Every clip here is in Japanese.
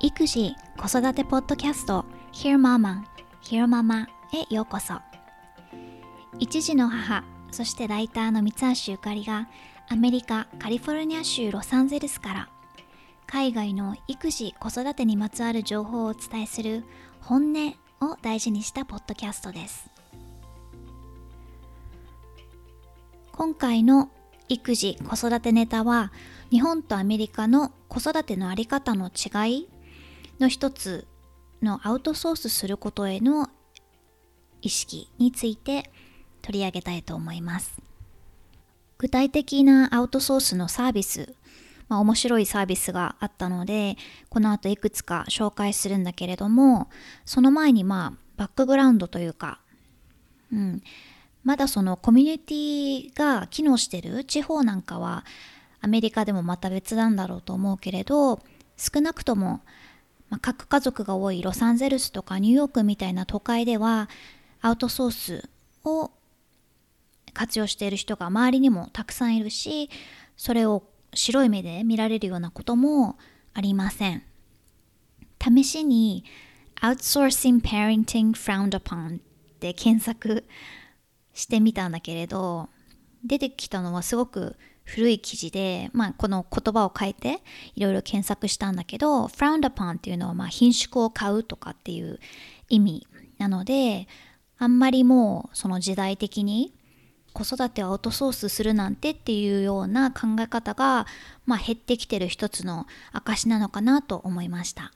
育児子育てポッドキャスト Hear Mama Hear Mama へようこそ。一児の母そしてライターの三橋ゆかりがアメリカカリフォルニア州ロサンゼルスから海外の育児子育てにまつわる情報をお伝えする本音を大事にしたポッドキャストです。今回の育児子育てネタは日本とアメリカの子育てのあり方の違いの一つのアウトソースすることへの意識について取り上げたいと思います。具体的なアウトソースのサービス、まあ、面白いサービスがあったのでこの後いくつか紹介するんだけれどもその前にまあバックグラウンドというか、うん、まだそのコミュニティが機能してる地方なんかはアメリカでもまた別なんだろうと思うけれど少なくとも、まあ、核家族が多いロサンゼルスとかニューヨークみたいな都会ではアウトソースを活用している人が周りにもたくさんいるしそれを白い目で見られるようなこともありません。試しに Outsourcing Parenting Frowned Upon って検索してみたんだけれど出てきたのはすごく古い記事で、まあ、この言葉を変えていろいろ検索したんだけど frowned upon っていうのはまあ品種を買うとかっていう意味なのであんまりもうその時代的に子育てをアウトソースするなんてっていうような考え方が、まあ、減ってきてる一つの証なのかなと思いました。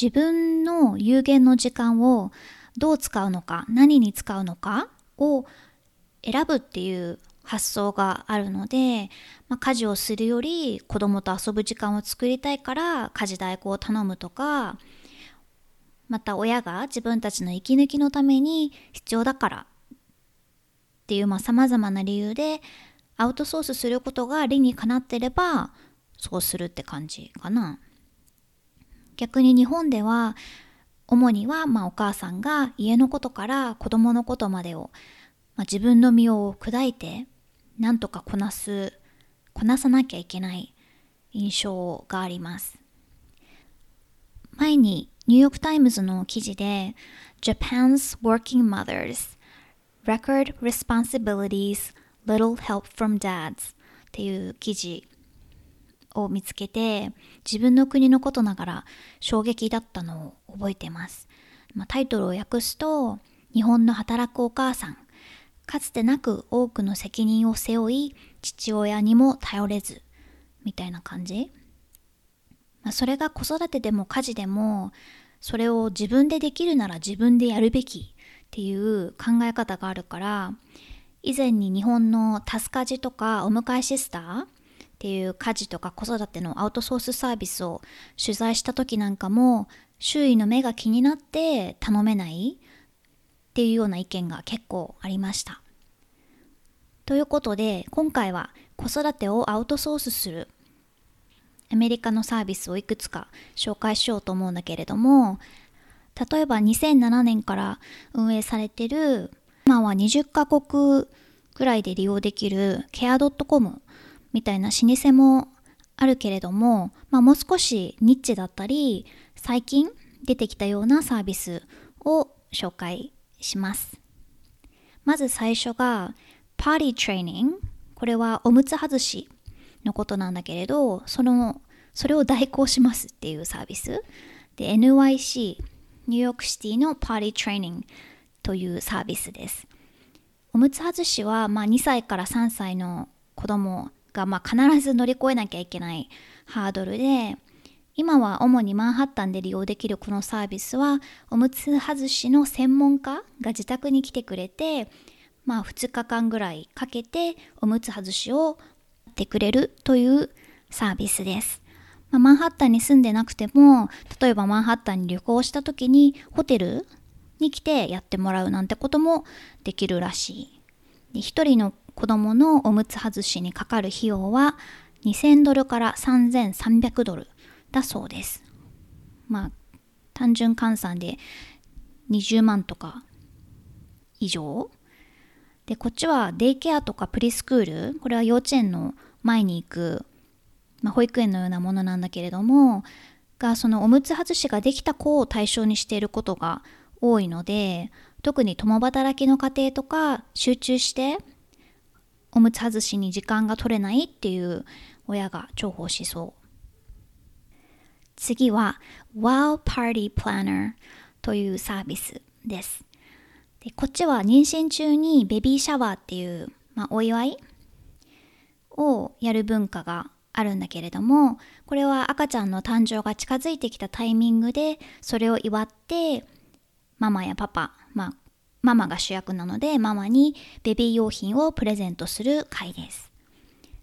自分の有限の時間をどう使うのか何に使うのかを選ぶっていう発想があるので、まあ、家事をするより子供と遊ぶ時間を作りたいから家事代行を頼むとかまた親が自分たちの息抜きのために必要だからっていうさまざ、まな理由でアウトソースすることが理にかなってればそうするって感じかな。逆に日本では主にはまあお母さんが家のことから子供のことまでを、まあ、自分の身を砕いてなんとかこなすこなさなきゃいけない印象があります。前にニューヨークタイムズの記事で Japan's Working Mothers Record Responsibilities Little Help from Dads っていう記事を見つけて自分の国のことながら衝撃だったのを覚えてます、まあ、タイトルを訳すと日本の働くお母さん。かつてなく多くの責任を背負い父親にも頼れずみたいな感じ、まあ、それが子育てでも家事でもそれを自分でできるなら自分でやるべきっていう考え方があるから以前に日本のタスカジとかお迎えシスターっていう家事とか子育てのアウトソースサービスを取材した時なんかも周囲の目が気になって頼めないっていうような意見が結構ありました。ということで今回は子育てをアウトソースするアメリカのサービスをいくつか紹介しようと思うんだけれども例えば2007年から運営されてる今は20カ国ぐらいで利用できる care.com みたいな老舗もあるけれども、まあ、もう少しニッチだったり最近出てきたようなサービスを紹介します。まず最初がパーティートレーニング。これはおむつ外しのことなんだけれど、その、それを代行しますっていうサービス。で、NYC、ニューヨークシティのパーティートレーニングというサービスです。おむつ外しは、まあ、2歳から3歳の子供が、まあ、必ず乗り越えなきゃいけないハードルで、今は主にマンハッタンで利用できるこのサービスはおむつ外しの専門家が自宅に来てくれてまあ2日間ぐらいかけておむつ外しをやってくれるというサービスです。まあ、マンハッタンに住んでなくても例えばマンハッタンに旅行した時にホテルに来てやってもらうなんてこともできるらしい。で1人の子供のおむつ外しにかかる費用は2000ドルから3300ドルだそうです。まあ単純換算で20万とか以上でこっちはデイケアとかプリスクールこれは幼稚園の前に行く、まあ、保育園のようなものなんだけれどもがそのおむつ外しができた子を対象にしていることが多いので特に共働きの家庭とか集中しておむつ外しに時間が取れないっていう親が重宝しそう。次は Wow Party Planner というサービスです。でこっちは妊娠中にベビーシャワーっていう、まあ、お祝いをやる文化があるんだけれどもこれは赤ちゃんの誕生が近づいてきたタイミングでそれを祝ってママやパパ、まあ、ママが主役なのでママにベビー用品をプレゼントする会です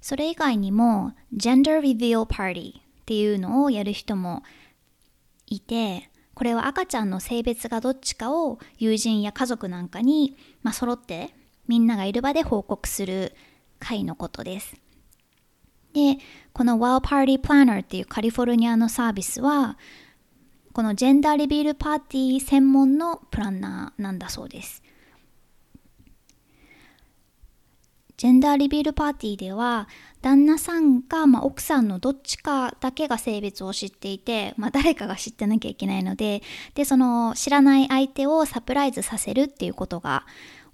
それ以外にも Gender Reveal Party っていうのをやる人もいてこれは赤ちゃんの性別がどっちかを友人や家族なんかに、まあ、揃ってみんながいる場で報告する会のことです。で、この Wow Party Planner っていうカリフォルニアのサービスはこのジェンダーリビールパーティー専門のプランナーなんだそうです。ジェンダーリビールパーティーでは旦那さんか、まあ、奥さんのどっちかだけが性別を知っていて、まあ、誰かが知ってなきゃいけないのででその知らない相手をサプライズさせるっていうことが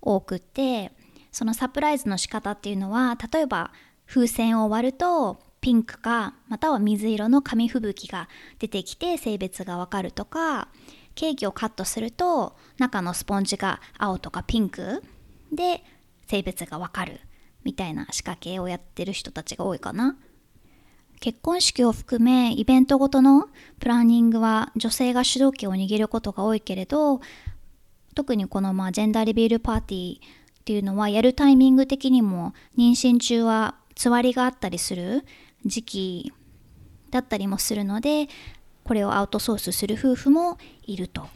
多くてそのサプライズの仕方っていうのは例えば風船を割るとピンクかまたは水色の紙吹雪が出てきて性別がわかるとかケーキをカットすると中のスポンジが青とかピンクで性別がわかるみたいな仕掛けをやってる人たちが多いかな。結婚式を含めイベントごとのプランニングは女性が主導権を握ることが多いけれど特にこのまあジェンダーリビールパーティーっていうのはやるタイミング的にも妊娠中はつわりがあったりする時期だったりもするのでこれをアウトソースする夫婦もいると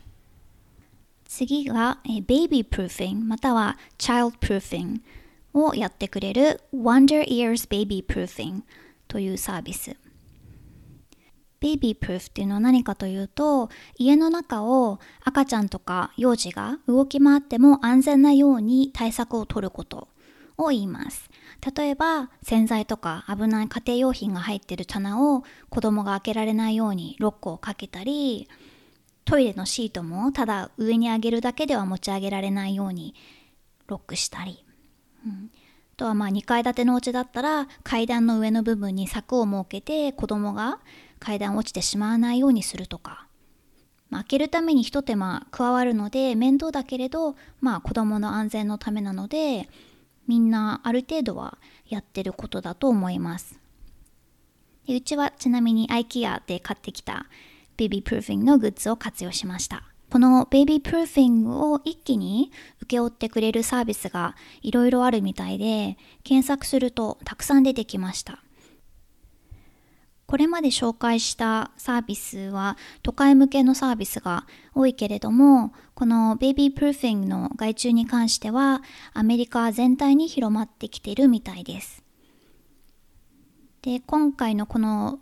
次がベイビープルーフィングまたはチャイルドプルーフィングをやってくれる Wonder Ears Baby Proofing というサービス。ベイビープルーフっていうのは何かというと家の中を赤ちゃんとか幼児が動き回っても安全なように対策を取ることを言います。例えば洗剤とか危ない家庭用品が入ってる棚を子供が開けられないようにロックをかけたりトイレのシートもただ上に上げるだけでは持ち上げられないようにロックしたり。うん、あとはまあ2階建てのお家だったら階段の上の部分に柵を設けて子供が階段落ちてしまわないようにするとか、まあ、開けるために一手間加わるので面倒だけれど、まあ、子供の安全のためなのでみんなある程度はやってることだと思います。でうちはちなみに IKEA で買ってきたベビープルーフィングのグッズを活用しました。このベビープルーフィングを一気に請け負ってくれるサービスがいろいろあるみたいで検索するとたくさん出てきました。これまで紹介したサービスは都会向けのサービスが多いけれどもこのベイビープルーフィングの外注に関してはアメリカ全体に広まってきているみたいです。で今回のこの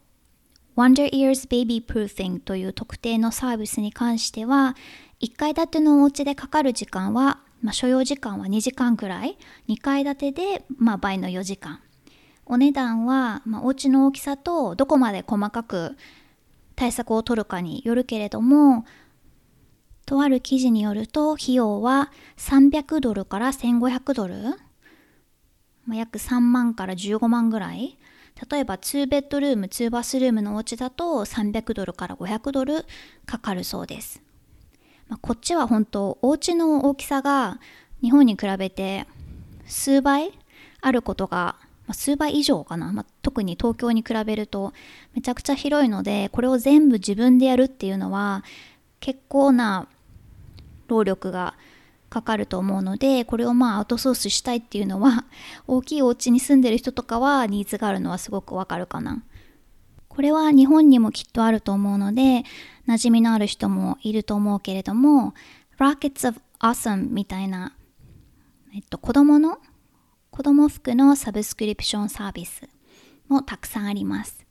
Wonder Ears Baby Proofing という特定のサービスに関しては1階建てのお家でかかる時間は、まあ、所要時間は2時間くらい。2階建てで、まあ、倍の4時間。お値段は、まあ、お家の大きさとどこまで細かく対策を取るかによるけれどもとある記事によると費用は300ドルから1500ドル、まあ、約3万から15万ぐらい。例えば2ベッドルーム2バスルームのお家だと300ドルから500ドルかかるそうです、まあ、こっちは本当お家の大きさが日本に比べて数倍あることが、まあ、数倍以上かな、まあ、特に東京に比べるとめちゃくちゃ広いのでこれを全部自分でやるっていうのは結構な労力がかかると思うのでこれをまあアウトソースしたいっていうのは 大きいお家に住んでる人とかはニーズがあるのはすごくわかるかな。これは日本にもきっとあると思うので馴染みのある人もいると思うけれども Rockets of Awesome みたいな、えっと、子供の子供服のサブスクリプションサービスもたくさんあります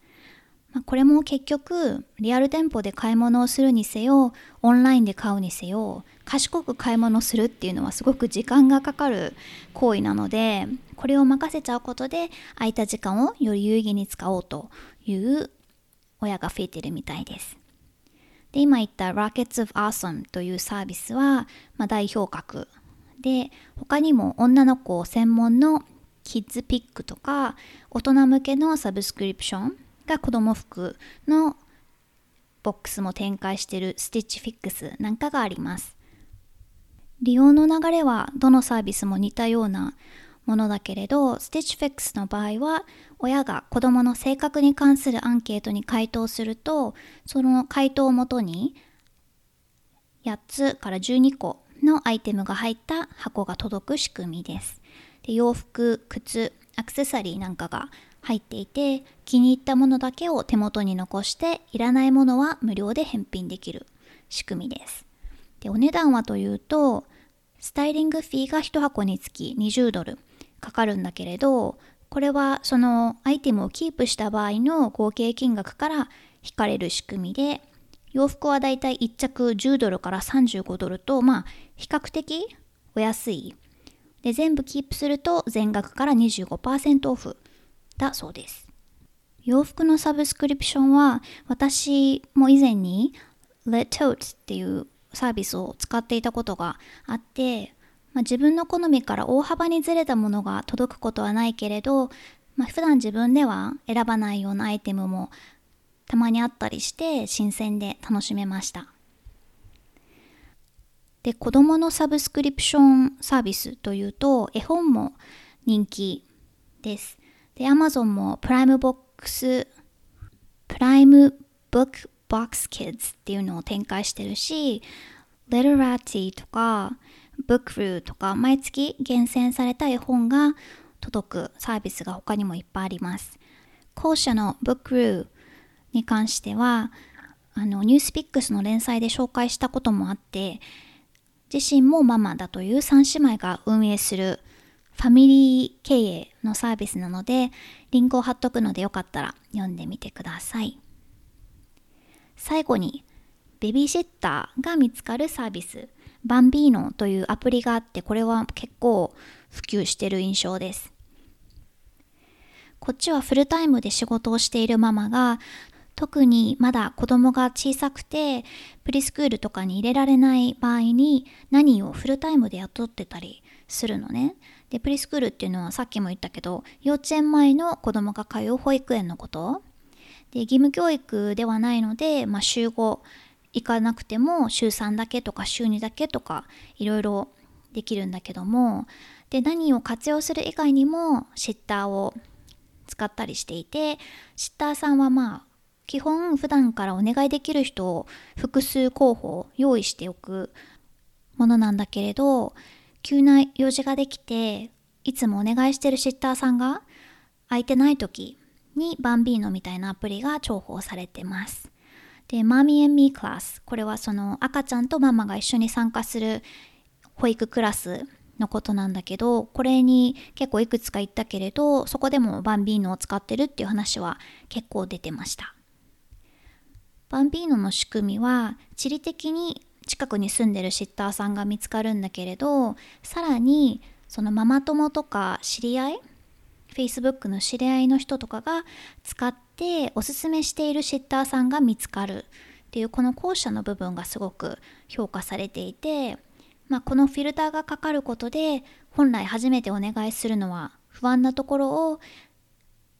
まあ、これも結局リアル店舗で買い物をするにせよオンラインで買うにせよ賢く買い物するっていうのはすごく時間がかかる行為なのでこれを任せちゃうことで空いた時間をより有意義に使おうという親が増えてるみたいです。で今言った Rockets of Awesome というサービスは、まあ、代表格で他にも女の子専門のキッズピックとか大人向けのサブスクリプションが子供服のボックスも展開しているスティッチフィックスなんかがあります。利用の流れはどのサービスも似たようなものだけれど、スティッチフィックスの場合は親が子供の性格に関するアンケートに回答すると、その回答をもとに8つから12個のアイテムが入った箱が届く仕組みです。で洋服、靴、アクセサリーなんかが入っていて気に入ったものだけを手元に残していらないものは無料で返品できる仕組みです。でお値段はというとスタイリングフィーが1箱につき20ドルかかるんだけれどこれはそのアイテムをキープした場合の合計金額から引かれる仕組みで洋服はだいたい1着10ドルから35ドルとまあ比較的お安いで全部キープすると全額から25%オフだそうです。洋服のサブスクリプションは私も以前に Let Tote っていうサービスを使っていたことがあって、まあ、自分の好みから大幅にずれたものが届くことはないけれど、まあ、普段自分では選ばないようなアイテムもたまにあったりして新鮮で楽しめました。で子どものサブスクリプションサービスというと絵本も人気です。で、Amazon も Prime Box、Prime Book Box Kids っていうのを展開してるし、Literati とか Bookru とか毎月厳選された絵本が届くサービスが他にもいっぱいあります。後者の Bookru に関しては、あのニュースピックスの連載で紹介したこともあって自身もママだという3姉妹が運営するファミリー経営のサービスなので、リンクを貼っとくのでよかったら読んでみてください。最後に、ベビーシッターが見つかるサービス、バンビーノというアプリがあって、これは結構普及してる印象です。こっちはフルタイムで仕事をしているママが、特にまだ子供が小さくて、プリスクールとかに入れられない場合に、何をフルタイムで雇ってたりするのね。でプリスクールっていうのはさっきも言ったけど幼稚園前の子供が通う保育園のことで義務教育ではないので、まあ、週5行かなくても週3だけとか週2だけとかいろいろできるんだけどもで何を活用する以外にもシッターを使ったりしていてシッターさんはまあ基本普段からお願いできる人を複数候補用意しておくものなんだけれど急な用事ができていつもお願いしてるシッターさんが空いてない時にバンビーノみたいなアプリが重宝されてます。で、マミーミークラス。これはその赤ちゃんとママが一緒に参加する保育クラスのことなんだけど、これに結構いくつか言ったけれど、そこでもバンビーノを使ってるっていう話は結構出てました。バンビーノの仕組みは地理的に近くに住んでるシッターさんが見つかるんだけれどさらにそのママ友とか知り合い Facebook の知り合いの人とかが使っておすすめしているシッターさんが見つかる。っていうこの後者の部分がすごく評価されていて、まあ、このフィルターがかかることで本来初めてお願いするのは不安なところを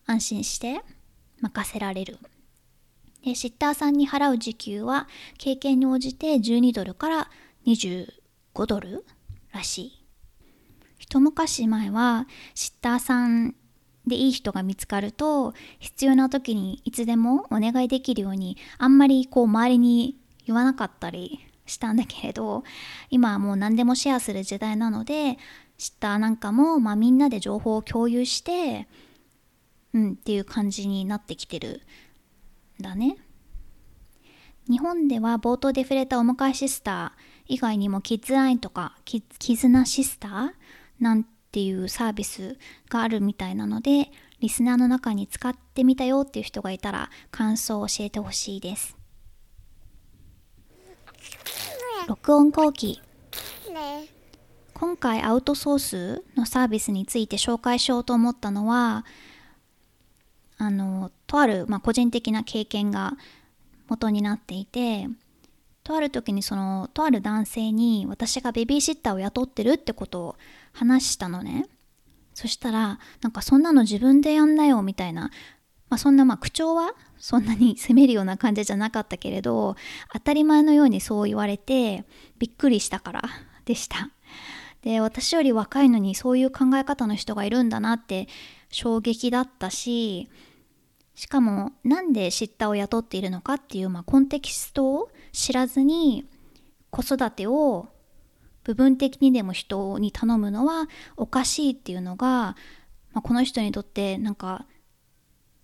安心して任せられる。でシッターさんに払う時給は経験に応じて12ドルから25ドルらしい。一昔前はシッターさんでいい人が見つかると必要な時にいつでもお願いできるようにあんまりこう周りに言わなかったりしたんだけれど今はもう何でもシェアする時代なのでシッターなんかも、まあ、みんなで情報を共有してうんっていう感じになってきてるだね。日本では冒頭で触れたお迎えシスター以外にもキッズラインとかキキズナシスターなんっていうサービスがあるみたいなのでリスナーの中に使ってみたよっていう人がいたら感想を教えてほしいです。録音後期。今回アウトソースのサービスについて紹介しようと思ったのはあのとある、まあ、個人的な経験が元になっていてとある時にそのとある男性に私がベビーシッターを雇ってるってことを話したのね。そしたらなんかそんなの自分でやんなよみたいな、まあ、そんなまあ口調はそんなに 責めるような感じじゃなかったけれど当たり前のようにそう言われてびっくりしたから でした。で私より若いのにそういう考え方の人がいるんだなって衝撃だったししかもなんでシッターを雇っているのかっていう、まあ、コンテキストを知らずに子育てを部分的にでも人に頼むのはおかしいっていうのが、まあ、この人にとってなんか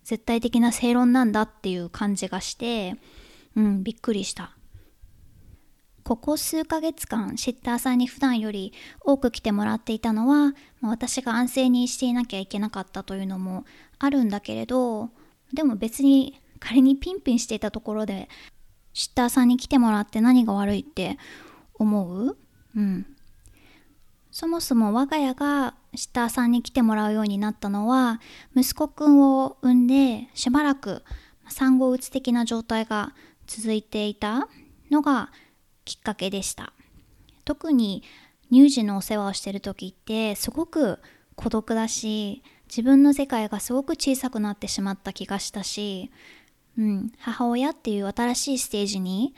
絶対的な正論なんだっていう感じがしてうんびっくりした。ここ数ヶ月間シッターさんに普段より多く来てもらっていたのは、まあ、私が安静にしていなきゃいけなかったというのもあるんだけれどでも別に仮にピンピンしていたところでシッターさんに来てもらって何が悪いって思う？うん。そもそも我が家がシッターさんに来てもらうようになったのは息子くんを産んでしばらく産後うつ的な状態が続いていたのがきっかけでした特に乳児のお世話をしてる時ってすごく孤独だし自分の世界がすごく小さくなってしまった気がしたし、うん、母親っていう新しいステージに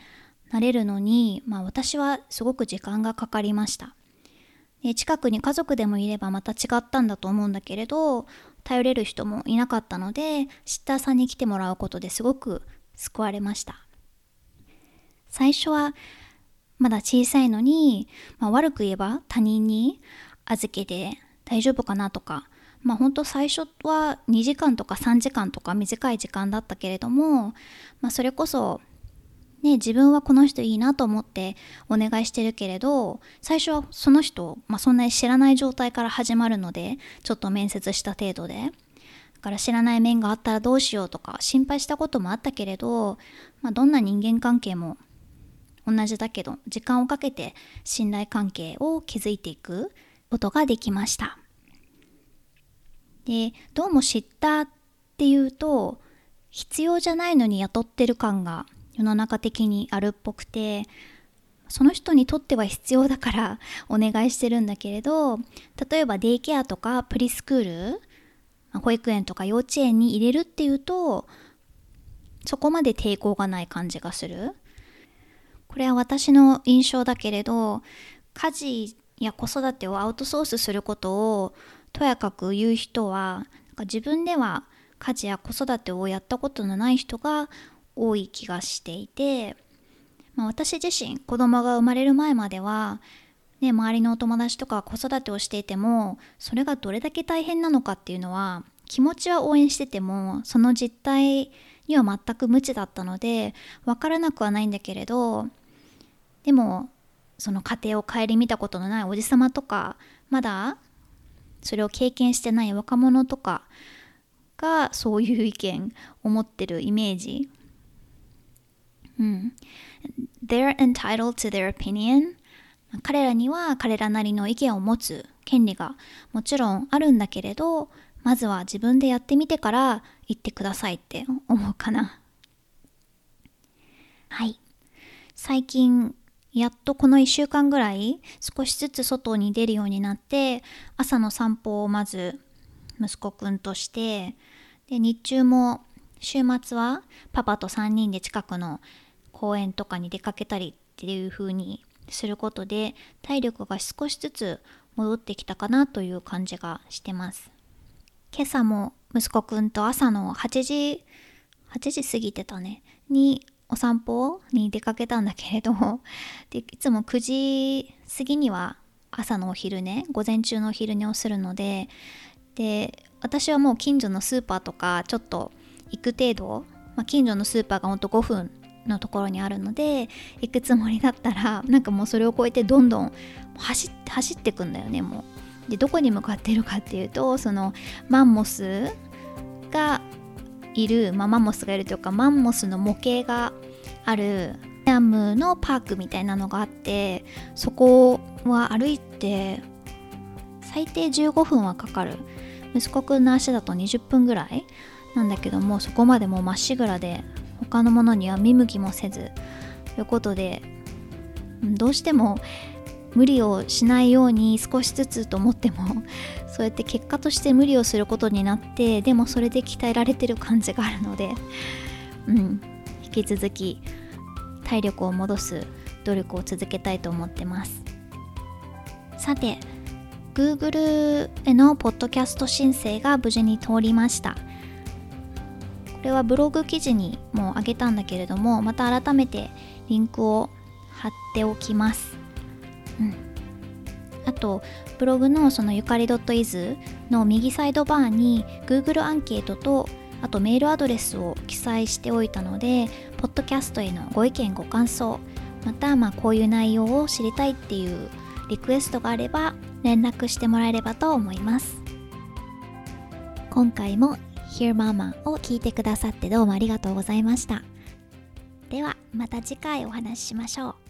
なれるのに、まあ、私はすごく時間がかかりました。で近くに家族でもいればまた違ったんだと思うんだけれど頼れる人もいなかったのでシッターさんに来てもらうことですごく救われました。最初はまだ小さいのに、まあ、悪く言えば他人に預けて大丈夫かなとかまあ本当最初は2時間とか3時間とか短い時間だったけれども、まあ、それこそね、自分はこの人いいなと思ってお願いしてるけれど最初はその人、まあ、そんなに知らない状態から始まるのでちょっと面接した程度で。だから知らない面があったらどうしようとか心配したこともあったけれど、まあ、どんな人間関係も同じだけど時間をかけて信頼関係を築いていくことができました。でどうも知ったっていうと必要じゃないのに雇ってる感が世の中的にあるっぽくてその人にとっては必要だから お願いしてるんだけれど例えばデイケアとかプリスクール保育園とか幼稚園に入れるっていうとそこまで抵抗がない感じがする。これは私の印象だけれど家事や子育てをアウトソースすることをとやかく言う人はなんか自分では家事や子育てをやったことのない人が多い気がしていて、まあ、私自身子供が生まれる前までは、ね、周りのお友達とか子育てをしていてもそれがどれだけ大変なのかっていうのは気持ちは応援しててもその実態には全く無知だったので分からなくはないんだけれどでもその家庭を顧みたことのないおじさまとかまだそれを経験してない若者とかがそういう意見を持ってるイメージ。うん。They're entitled to their opinion. 彼らには彼らなりの意見を持つ権利がもちろんあるんだけれど、まずは自分でやってみてから言ってくださいって思うかな。はい。最近やっとこの1週間ぐらい少しずつ外に出るようになって朝の散歩をまず息子くんとしてで日中も週末はパパと3人で近くの公園とかに出かけたりっていう風にすることで体力が少しずつ戻ってきたかなという感じがしてます。今朝も息子くんと朝の8時8時過ぎてたねにお散歩に出かけたんだけれど でいつも9時過ぎには朝のお昼寝午前中のお昼寝をするのでで私はもう近所のスーパーとかちょっと行く程度、まあ、近所のスーパーがほんと5分のところにあるので行くつもりだったら なんかもうそれを超えてどんどん走って走ってくんだよねもう。でどこに向かっているかっていうとそのマンモスがいる、まあ、マンモスがいるというかマンモスの模型があるダムのパークみたいなのがあってそこは歩いて最低15分はかかる。息子くんの足だと20分ぐらいなんだけどもそこまでもうまっしぐらで他のものには見向きもせず。ということでどうしても無理をしないように少しずつと思っても そうやって結果として無理をすることになってでもそれで鍛えられてる感じがあるので うん。引き続き体力を戻す努力を続けたいと思ってます。さて Google へのポッドキャスト申請が無事に通りました。これはブログ記事にもあげたんだけれどもまた改めてリンクを貼っておきます。うん、あとブログのそのゆかり .is の右サイドバーに Google アンケートとあとメールアドレスを記載しておいたのでポッドキャストへのご意見ご感想またまあこういう内容を知りたいっていうリクエストがあれば連絡してもらえればと思います。今回も Hear Mama を聞いてくださってどうもありがとうございました。ではまた次回お話ししましょう。